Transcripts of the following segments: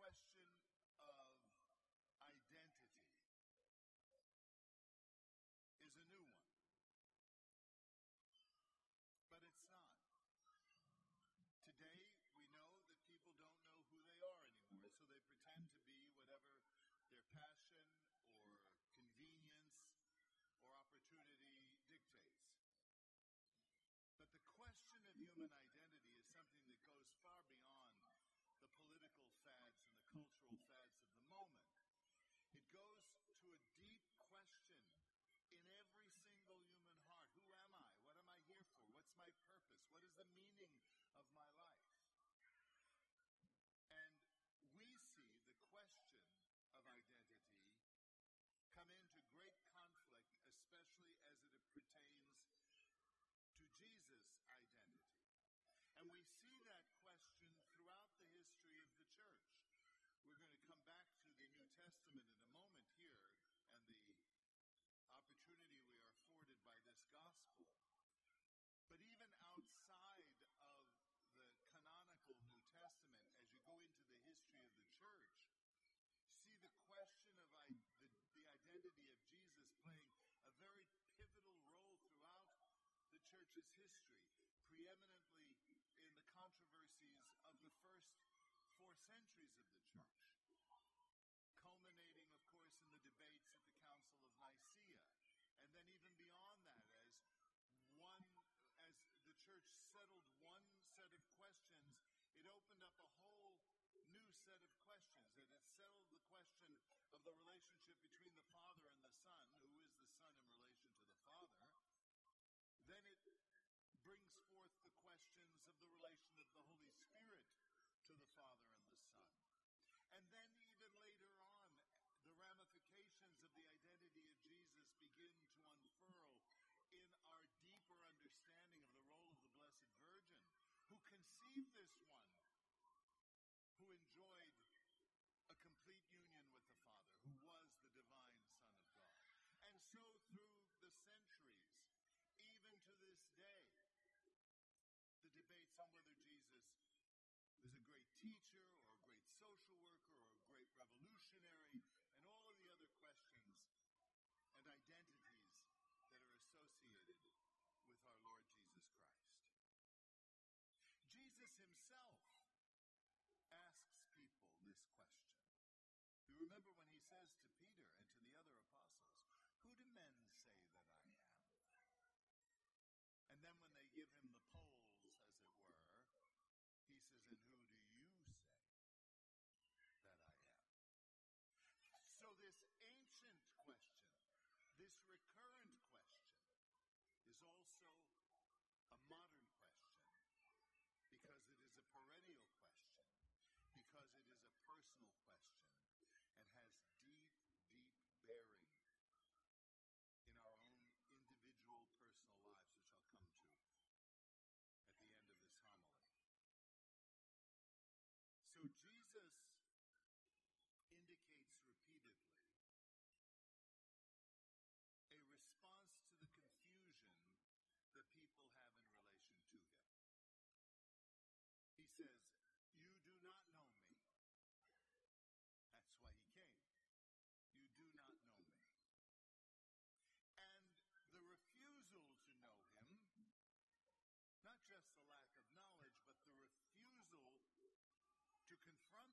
question centuries of the church, culminating, of course, in the debates at the Council of Nicaea, and then even beyond that, as one, as the church settled one set of questions, it opened up a whole new set of questions, it settled the question of the relationship revolutionary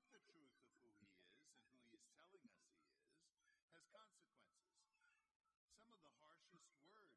want the truth of who he is and who he is telling us he is has consequences. Some of the harshest words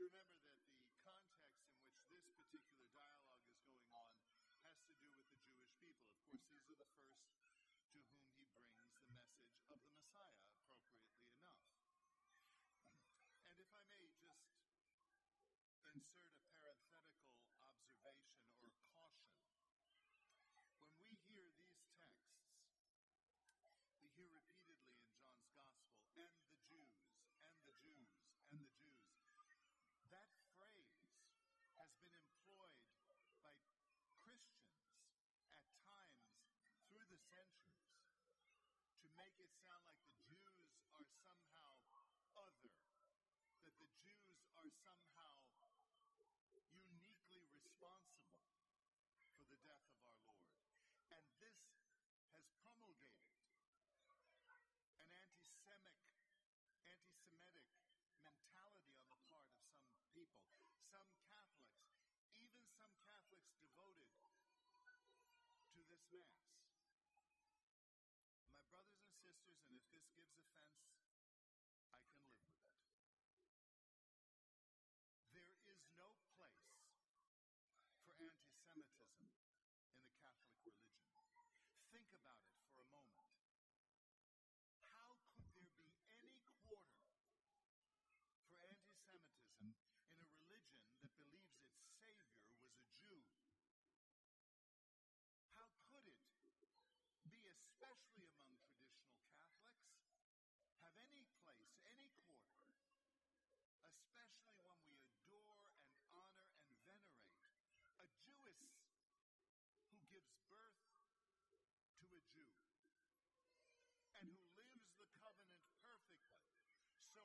to remember that the context in which this particular dialogue is going on has to do with the Jewish people. Of course, these are the first to whom he brings the message of the Messiah, make it sound like the Jews are somehow other, that the Jews are somehow uniquely responsible for the death of our Lord. And this has promulgated an anti-Semitic, anti-Semitic mentality on the part of some people, some Catholics, even some Catholics devoted to this Mass. if this gives offense, I can live with it. There is no place for anti Semitism in the Catholic religion. Think about it for a moment. How could there be any quarter for anti Semitism in a religion that believes its Savior was a Jew? How could it be, especially among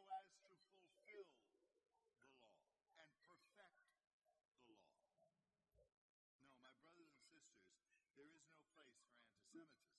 as to fulfill the law and perfect the law. No, my brothers and sisters, there is no place for anti Semitism.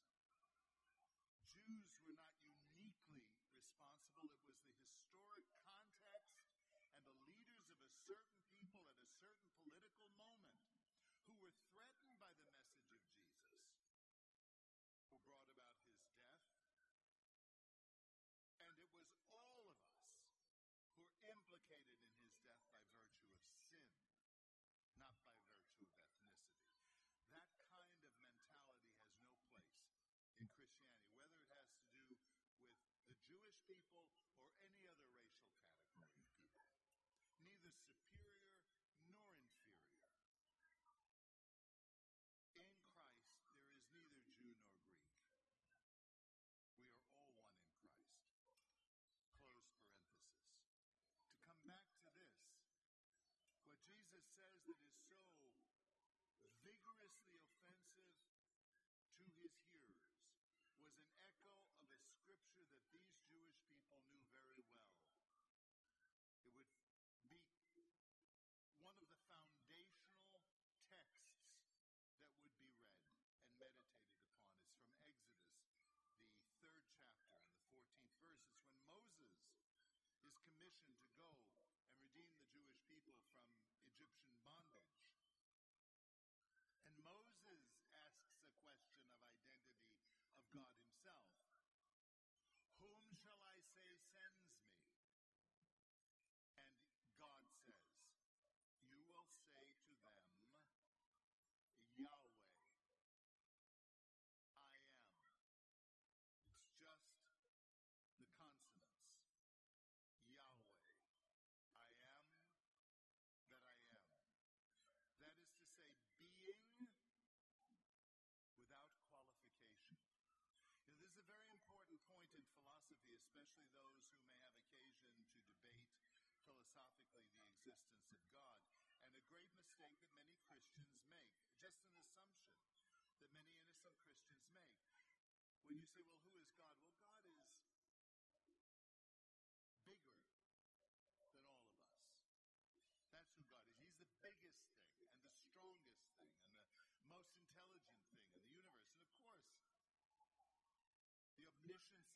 people knew very well. It would be one of the foundational texts that would be read and meditated upon. It's from Exodus, the third chapter and the 14th verse. It's when Moses is commissioned to go especially those who may have occasion to debate philosophically the existence of God, and a great mistake that many Christians make, just an assumption that many innocent Christians make. When you say, well, who is God? Well, God is bigger than all of us. That's who God is. He's the biggest thing, and the strongest thing, and the most intelligent thing in the universe. And of course, the omniscience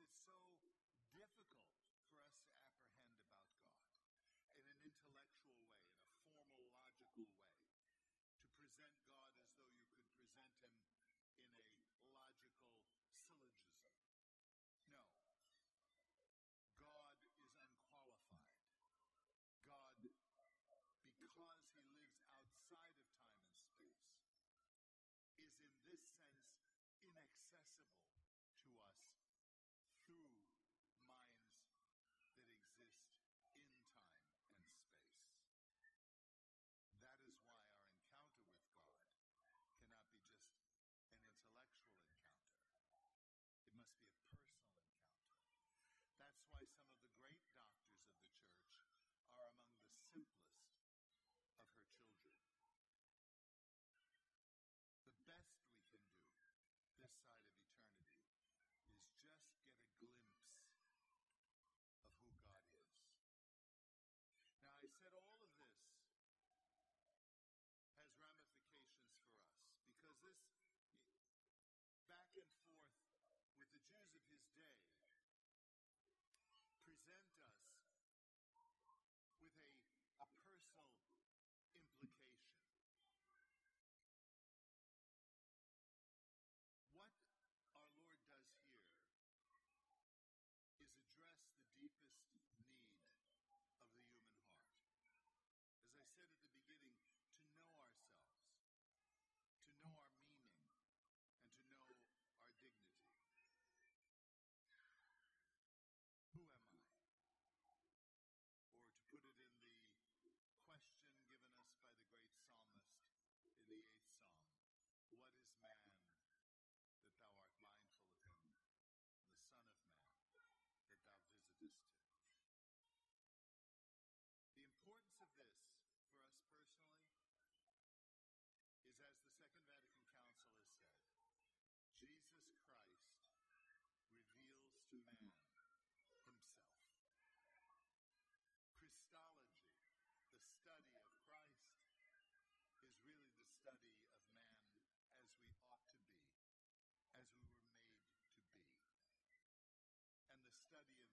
makes it so difficult for us to act. school to man himself. Christology, the study of Christ, is really the study of man as we ought to be, as we were made to be. And the study of